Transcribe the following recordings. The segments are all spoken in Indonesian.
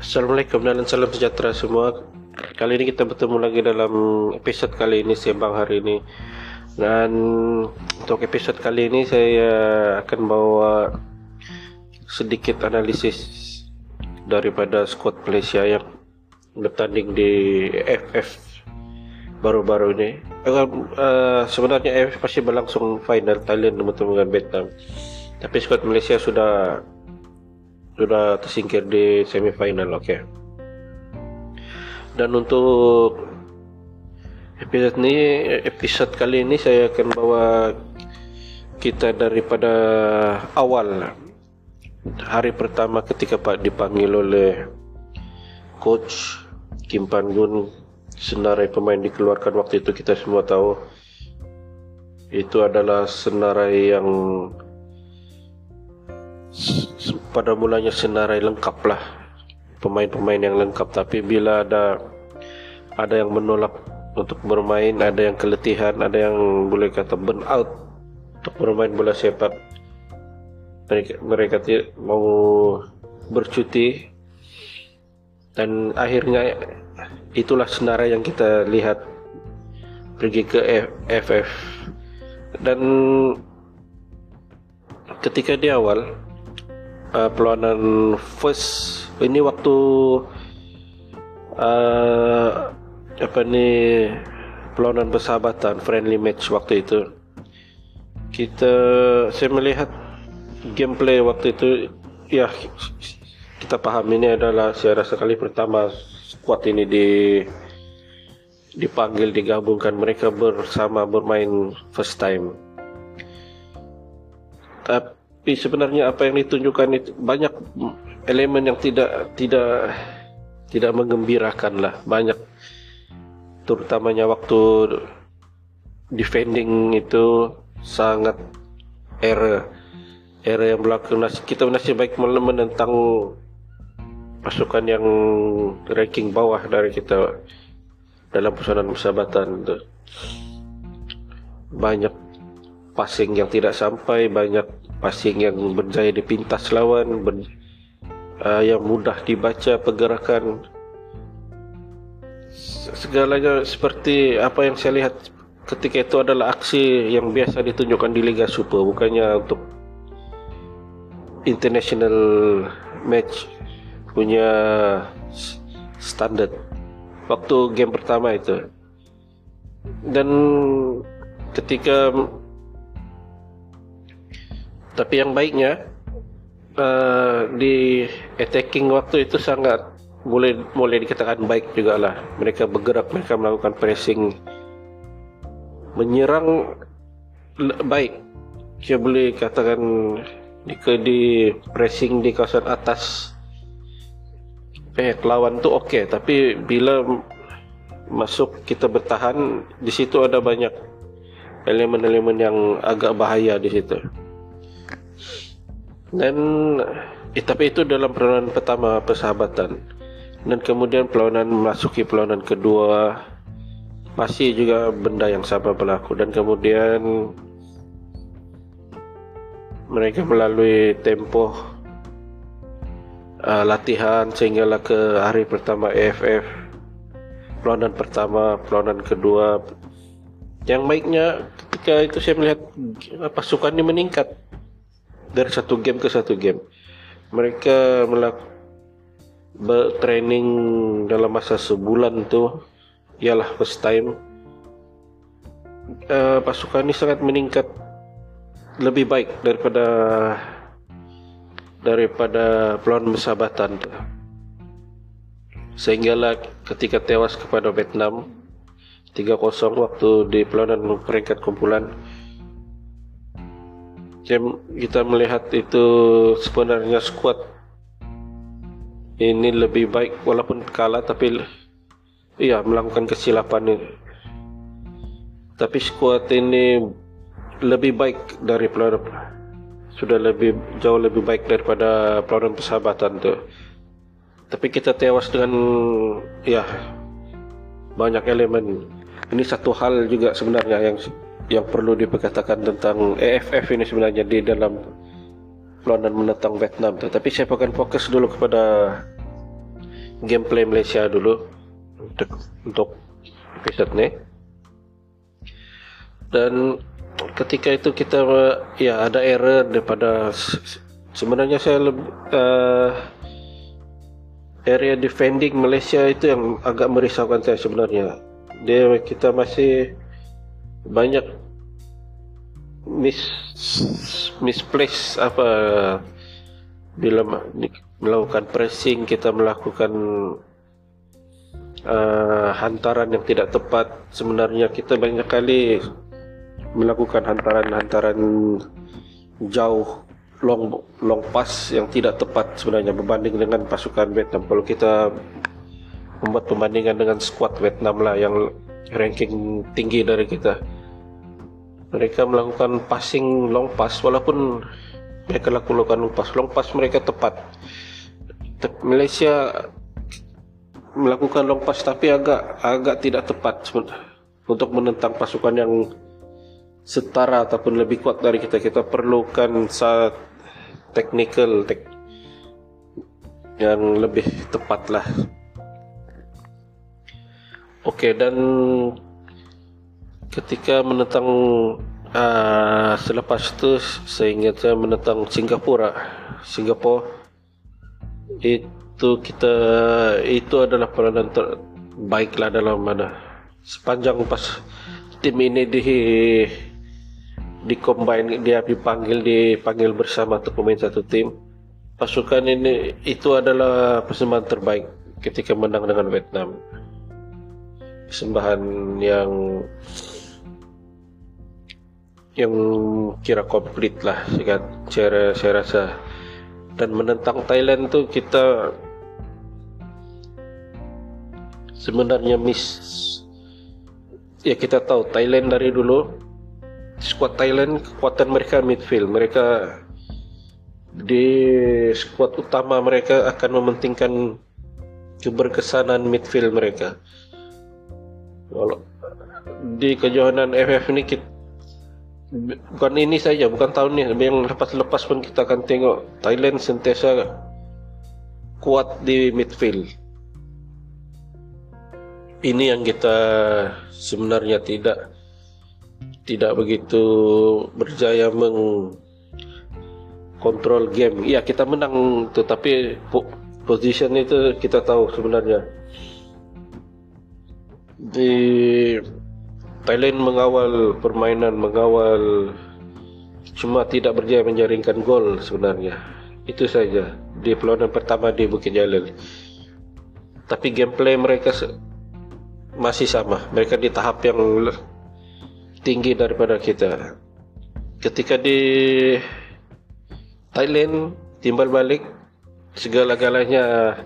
Assalamualaikum dan salam sejahtera semua. Kali ini kita bertemu lagi dalam episod kali ini sembang hari ini. Dan untuk episod kali ini saya akan bawa sedikit analisis daripada skuad Malaysia yang bertanding di FF baru-baru ini. Uh, sebenarnya FF pasti berlangsung final Thailand bertemu dengan Vietnam. Tapi skuad Malaysia sudah sudah tersingkir di semifinal oke okay. dan untuk episode ini episode kali ini saya akan bawa kita daripada awal hari pertama ketika Pak dipanggil oleh coach Kim Pan Gun senarai pemain dikeluarkan waktu itu kita semua tahu itu adalah senarai yang pada mulanya senarai lengkap lah. Pemain-pemain yang lengkap. Tapi bila ada ada yang menolak untuk bermain ada yang keletihan ada yang boleh kata burn out untuk bermain bola sepak mereka, mereka tidak mau bercuti. Dan akhirnya itulah senarai yang kita lihat. Pergi ke FF dan ketika di awal uh, perlawanan first ini waktu uh, apa ni perlawanan persahabatan friendly match waktu itu. Kita saya melihat gameplay waktu itu ya kita paham ini adalah saya rasa kali pertama squad ini di dipanggil digabungkan mereka bersama bermain first time. Tapi tapi sebenarnya apa yang ditunjukkan itu banyak elemen yang tidak tidak tidak mengembirakan lah. Banyak terutamanya waktu defending itu sangat error error yang berlaku. Kita masih baik menentang pasukan yang ranking bawah dari kita dalam persoalan persahabatan itu. Banyak passing yang tidak sampai banyak passing yang berjaya dipintas lawan ber, uh, yang mudah dibaca pergerakan. Segalanya seperti apa yang saya lihat ketika itu adalah aksi yang biasa ditunjukkan di Liga Super bukannya untuk international match punya standard. Waktu game pertama itu. Dan ketika tapi yang baiknya uh, di attacking waktu itu sangat boleh boleh dikatakan baik juga lah. Mereka bergerak mereka melakukan pressing. Menyerang baik. Saya boleh katakan di, di pressing di kawasan atas. Eh lawan tu okey tapi bila masuk kita bertahan di situ ada banyak elemen-elemen yang agak bahaya di situ dan eh, tapi itu dalam perlawanan pertama persahabatan. Dan kemudian perlawanan memasuki perlawanan kedua masih juga benda yang sama berlaku. Dan kemudian mereka melalui tempoh uh, latihan sehinggalah ke hari pertama AFF perlawanan pertama perlawanan kedua. Yang baiknya ketika itu saya melihat pasukan ini meningkat dari satu game ke satu game. Mereka melakukan training dalam masa sebulan tu ialah first time. Uh, pasukan ini sangat meningkat lebih baik daripada daripada peluang persahabatan tu. Sehinggalah ketika tewas kepada Vietnam 3-0 waktu di perlawanan peringkat kumpulan kita melihat itu sebenarnya skuad ini lebih baik walaupun kalah tapi iya melakukan kesilapan ini. Tapi skuad ini lebih baik dari peluru sudah lebih jauh lebih baik daripada peluru persahabatan tu. Tapi kita tewas dengan ya banyak elemen. Ini satu hal juga sebenarnya yang yang perlu diperkatakan tentang AFF ini sebenarnya di dalam perlawanan menentang Vietnam. Tetapi saya akan fokus dulu kepada gameplay Malaysia dulu untuk untuk episode ini dan ketika itu kita ya ada error daripada sebenarnya saya lebih uh, area defending Malaysia itu yang agak merisaukan saya sebenarnya dia kita masih banyak mis misplace apa bila melakukan pressing kita melakukan uh, hantaran yang tidak tepat. Sebenarnya kita banyak kali melakukan hantaran-hantaran jauh long long pass yang tidak tepat sebenarnya berbanding dengan pasukan Vietnam. Kalau kita membuat pembandingan dengan squad Vietnam lah yang ranking tinggi dari kita mereka melakukan passing long pass walaupun mereka lakukan long pass. Long pass mereka tepat. Malaysia melakukan long pass tapi agak agak tidak tepat untuk menentang pasukan yang setara ataupun lebih kuat dari kita. Kita perlukan saat technical tek yang lebih tepat lah oke okay, dan ketika menentang uh, selepas itu saya ingat saya menentang Singapura. Singapura itu kita itu adalah peranan terbaik lah dalam mana sepanjang pas tim ini di di combine dia dipanggil dipanggil bersama untuk pemain satu tim pasukan ini itu adalah persembahan terbaik ketika menang dengan Vietnam. Persembahan yang yang kira komplit lah saya, saya rasa. Dan menentang Thailand tu kita sebenarnya miss. Ya kita tahu Thailand dari dulu squad Thailand kekuatan mereka midfield. Mereka di squad utama mereka akan mementingkan keberkesanan midfield mereka. Kalau di kejohanan FF ini kita, bukan ini saja bukan tahun ini. Yang lepas-lepas pun kita akan tengok Thailand sentiasa kuat di midfield. Ini yang kita sebenarnya tidak tidak begitu berjaya mengkontrol game. Ya kita menang tetapi position itu kita tahu sebenarnya. Di Thailand mengawal permainan mengawal cuma tidak berjaya menjaringkan gol sebenarnya. Itu saja. Di perlawanan pertama di Bukit Jalil. Tapi gameplay mereka masih sama. Mereka di tahap yang tinggi daripada kita. Ketika di Thailand timbal balik segala-galanya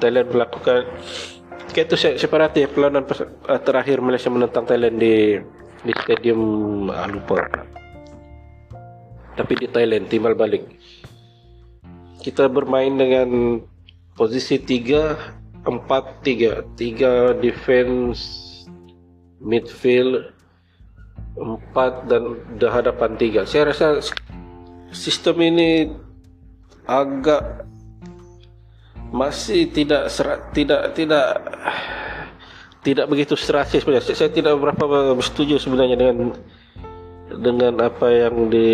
Thailand melakukan kayak itu ya, perlawanan uh, terakhir Malaysia menentang Thailand di di stadium uh, lupa. Tapi di Thailand timbal balik. Kita bermain dengan posisi 3 4 3 3 defense midfield empat dan di hadapan tiga. Saya rasa sistem ini agak masih tidak serat, tidak tidak tidak begitu serasi sebenarnya. Saya tidak berapa setuju sebenarnya dengan dengan apa yang di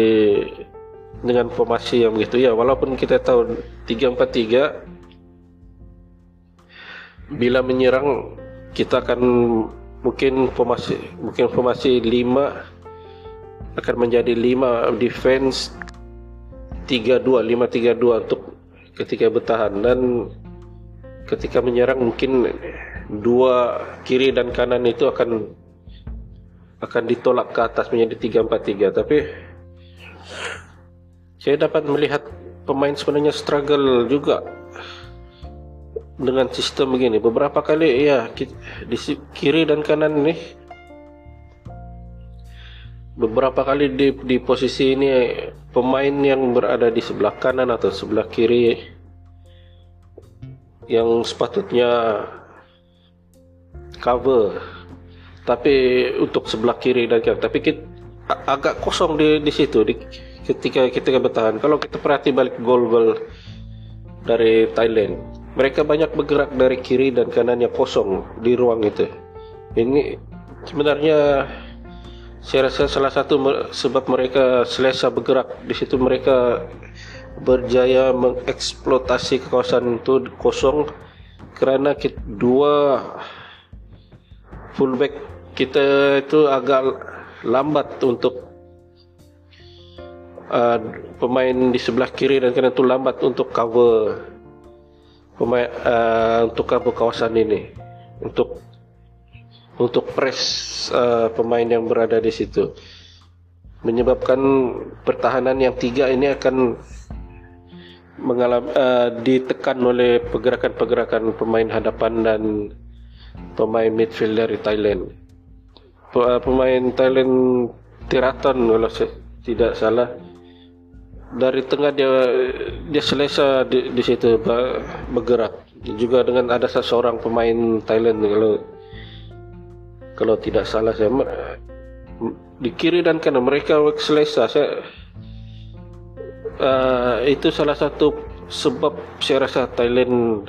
dengan formasi yang begitu ya walaupun kita tahu 343 bila menyerang kita akan mungkin formasi mungkin formasi 5 akan menjadi 5 defense 3-2 5-3-2 untuk ketika bertahan dan ketika menyerang mungkin dua kiri dan kanan itu akan akan ditolak ke atas menjadi 3-4-3 tapi saya dapat melihat pemain sebenarnya struggle juga dengan sistem begini. Beberapa kali ya di kiri dan kanan ini beberapa kali di, di posisi ini pemain yang berada di sebelah kanan atau sebelah kiri yang sepatutnya cover. Tapi untuk sebelah kiri dan kanan. Tapi kita, agak kosong di di situ di, ketika kita bertahan. Kalau kita perhati balik gol gol dari Thailand mereka banyak bergerak dari kiri dan kanannya kosong di ruang itu. Ini sebenarnya saya rasa salah satu sebab mereka selesa bergerak. Di situ mereka berjaya mengeksploitasi kawasan itu kosong kerana kita, dua fullback kita itu agak lambat untuk uh, pemain di sebelah kiri dan kanan itu lambat untuk cover pemain uh, untuk cover kawasan ini. Untuk untuk press uh, pemain yang berada di situ. Menyebabkan pertahanan yang tiga ini akan mengalami uh, ditekan oleh pergerakan-pergerakan pemain hadapan dan pemain midfield dari Thailand. P uh, pemain Thailand Tiraton kalau tidak salah. Dari tengah dia dia selesa di, di situ bergerak. Juga dengan ada seseorang pemain Thailand kalau kalau tidak salah saya di kiri dan kanan mereka selesa. Saya uh, itu salah satu sebab saya rasa Thailand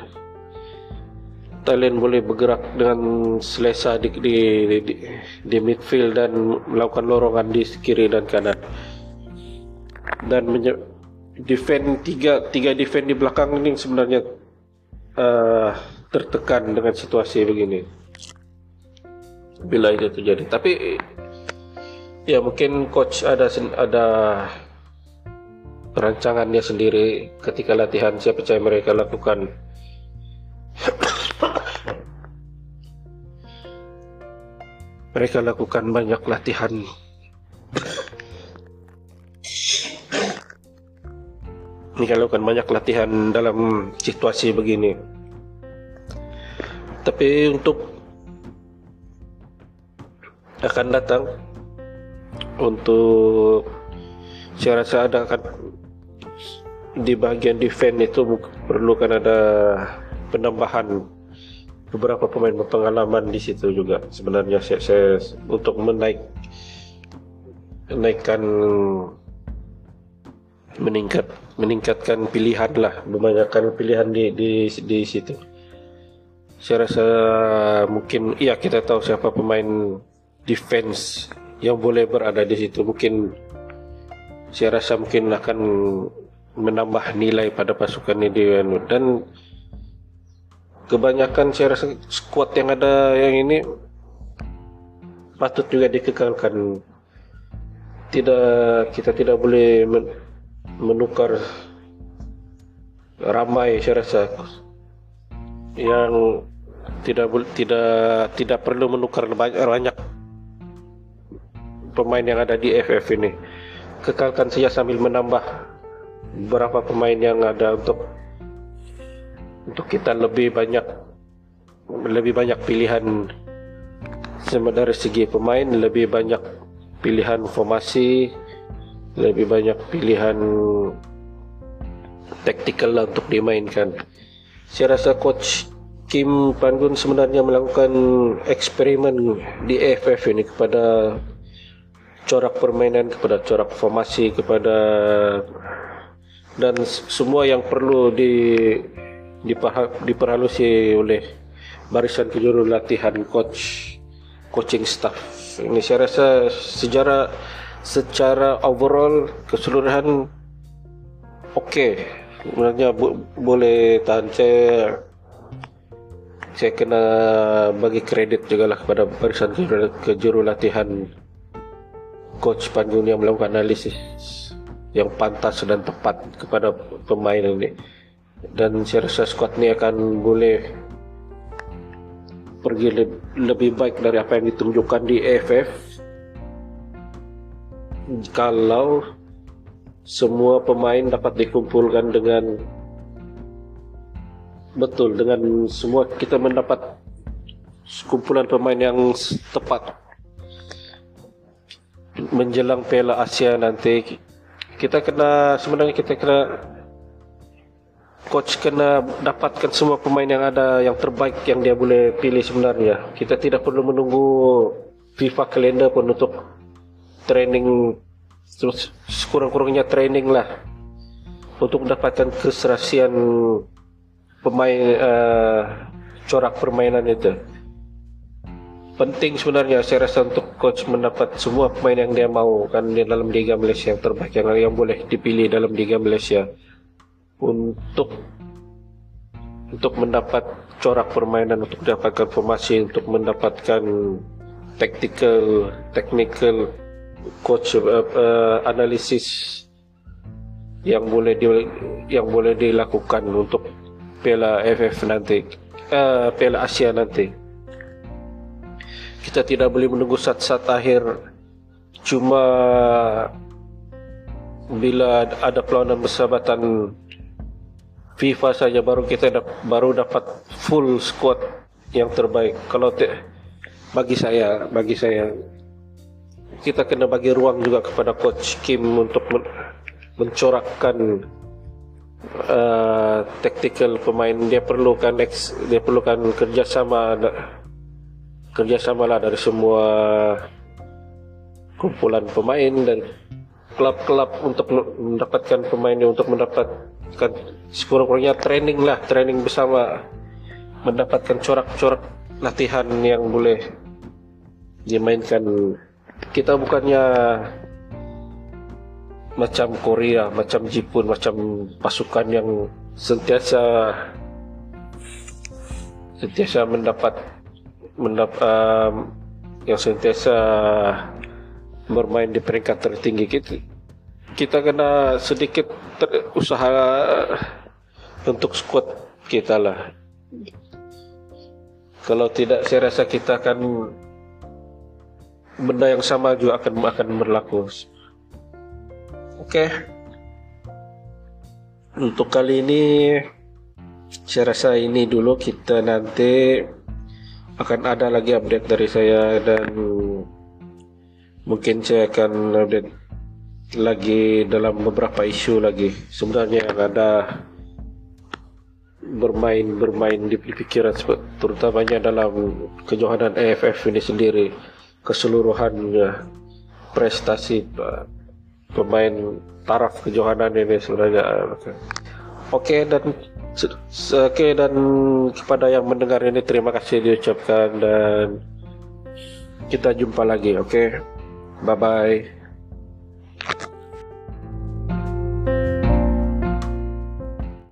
Thailand boleh bergerak dengan selesa di di, di, di midfield dan melakukan lorongan di kiri dan kanan. Dan defend tiga tiga defend di belakang ini sebenarnya uh, tertekan dengan situasi begini bila itu terjadi. Tapi ya mungkin coach ada ada perancangannya sendiri ketika latihan saya percaya mereka lakukan. Mereka lakukan banyak latihan. Mereka lakukan banyak latihan dalam situasi begini. Tapi untuk akan datang untuk saya rasa ada akan di bagian defense itu perlukan ada penambahan beberapa pemain berpengalaman di situ juga. Sebenarnya saya, saya untuk menaik menaikkan meningkat meningkatkan pilihan lah membanyakkan pilihan di di di situ. Saya rasa mungkin iya kita tahu siapa pemain defense yang boleh berada di situ. Mungkin saya rasa mungkin akan menambah nilai pada pasukan ini dan kebanyakan saya rasa squad yang ada yang ini patut juga dikekalkan. Tidak kita tidak boleh menukar ramai saya rasa. Yang tidak tidak tidak perlu menukar banyak banyak pemain yang ada di FF ini. Kekalkan saja sambil menambah beberapa pemain yang ada untuk untuk kita lebih banyak lebih banyak pilihan dari segi pemain lebih banyak pilihan formasi lebih banyak pilihan taktikal lah untuk dimainkan. Saya rasa coach Kim Pangun sebenarnya melakukan eksperimen di FF ini kepada corak permainan kepada corak formasi kepada dan semua yang perlu di diperhalusi oleh barisan kejuru latihan coach coaching staff ini saya rasa sejarah secara overall keseluruhan oke okay. sebenarnya bo boleh tahan saya saya kena bagi kredit juga lah kepada barisan kejuru latihan coach Panjun yang melakukan analisis yang pantas dan tepat kepada pemain ini. Dan saya rasa squad ini akan boleh pergi le lebih baik dari apa yang ditunjukkan di AFF kalau semua pemain dapat dikumpulkan dengan betul dengan semua kita mendapat kumpulan pemain yang tepat menjelang Piala Asia nanti. Kita kena sebenarnya kita kena coach kena dapatkan semua pemain yang ada yang terbaik yang dia boleh pilih sebenarnya. Kita tidak perlu menunggu FIFA kalender pun untuk training terus sekurang-kurangnya training lah. Untuk mendapatkan keserasian pemain uh, corak permainan itu penting sebenarnya saya rasa untuk coach mendapat semua pemain yang dia mau kan di dalam Liga Malaysia yang terbaik yang, yang boleh dipilih dalam Liga Malaysia. Untuk untuk mendapat corak permainan untuk mendapatkan formasi untuk mendapatkan tactical technical coach uh, uh, analisis yang boleh di, yang boleh dilakukan untuk Piala AFF nanti uh, Piala Asia nanti kita tidak boleh menunggu saat-saat akhir. Cuma bila ada perlawanan persahabatan FIFA saja baru kita dap, baru dapat full squad yang terbaik. Kalau te, bagi saya bagi saya kita kena bagi ruang juga kepada coach Kim untuk men, mencorakkan uh, tactical pemain. Dia perlukan dia perlukan kerjasama kerjasama lah dari semua kumpulan pemain dan klub-klub untuk mendapatkan pemain untuk mendapatkan sekurang-kurangnya training lah training bersama. Mendapatkan corak-corak latihan yang boleh dimainkan. Kita bukannya macam Korea, macam Jepun, macam pasukan yang sentiasa sentiasa mendapat mendap um, yang sentiasa bermain di peringkat tertinggi kita kita kena sedikit ter, usaha untuk squad kita lah. Kalau tidak saya rasa kita akan benda yang sama juga akan akan berlaku. Oke. Okay. untuk kali ini saya rasa ini dulu. Kita nanti akan ada lagi update dari saya dan mungkin saya akan update lagi dalam beberapa isu lagi. Sebenarnya yang ada bermain bermain di pikiran terutamanya dalam kejohanan AFF ini sendiri. Keseluruhannya prestasi pemain taraf kejohanan ini sebenarnya. Oke okay, dan Oke dan kepada yang mendengar ini terima kasih diucapkan dan kita jumpa lagi oke okay? bye bye